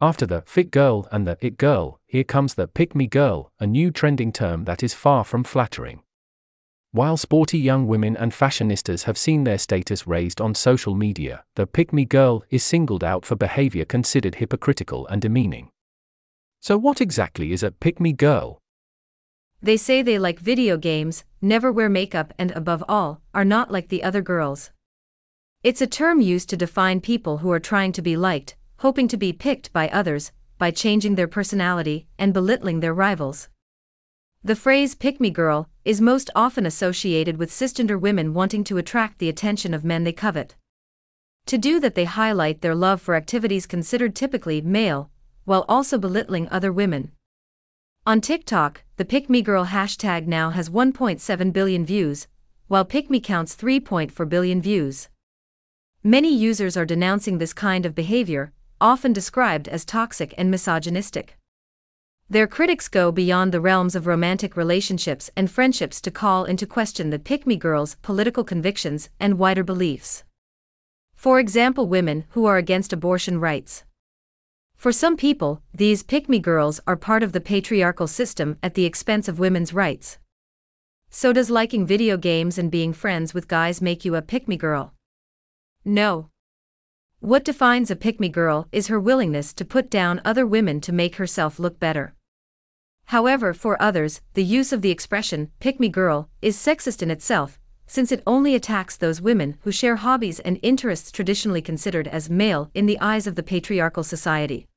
After the fit girl and the it girl, here comes the pick me girl, a new trending term that is far from flattering. While sporty young women and fashionistas have seen their status raised on social media, the pick me girl is singled out for behavior considered hypocritical and demeaning. So, what exactly is a pick me girl? They say they like video games, never wear makeup, and above all, are not like the other girls. It's a term used to define people who are trying to be liked, hoping to be picked by others, by changing their personality and belittling their rivals. The phrase pick me girl is most often associated with cisgender women wanting to attract the attention of men they covet. To do that, they highlight their love for activities considered typically male, while also belittling other women. On TikTok, the Pick Me Girl hashtag now has 1.7 billion views, while Pick Me counts 3.4 billion views. Many users are denouncing this kind of behavior, often described as toxic and misogynistic. Their critics go beyond the realms of romantic relationships and friendships to call into question the pick me girls' political convictions and wider beliefs. For example, women who are against abortion rights. For some people, these pick me girls are part of the patriarchal system at the expense of women's rights. So, does liking video games and being friends with guys make you a pick me girl? No. What defines a pick me girl is her willingness to put down other women to make herself look better. However, for others, the use of the expression pick me girl is sexist in itself, since it only attacks those women who share hobbies and interests traditionally considered as male in the eyes of the patriarchal society.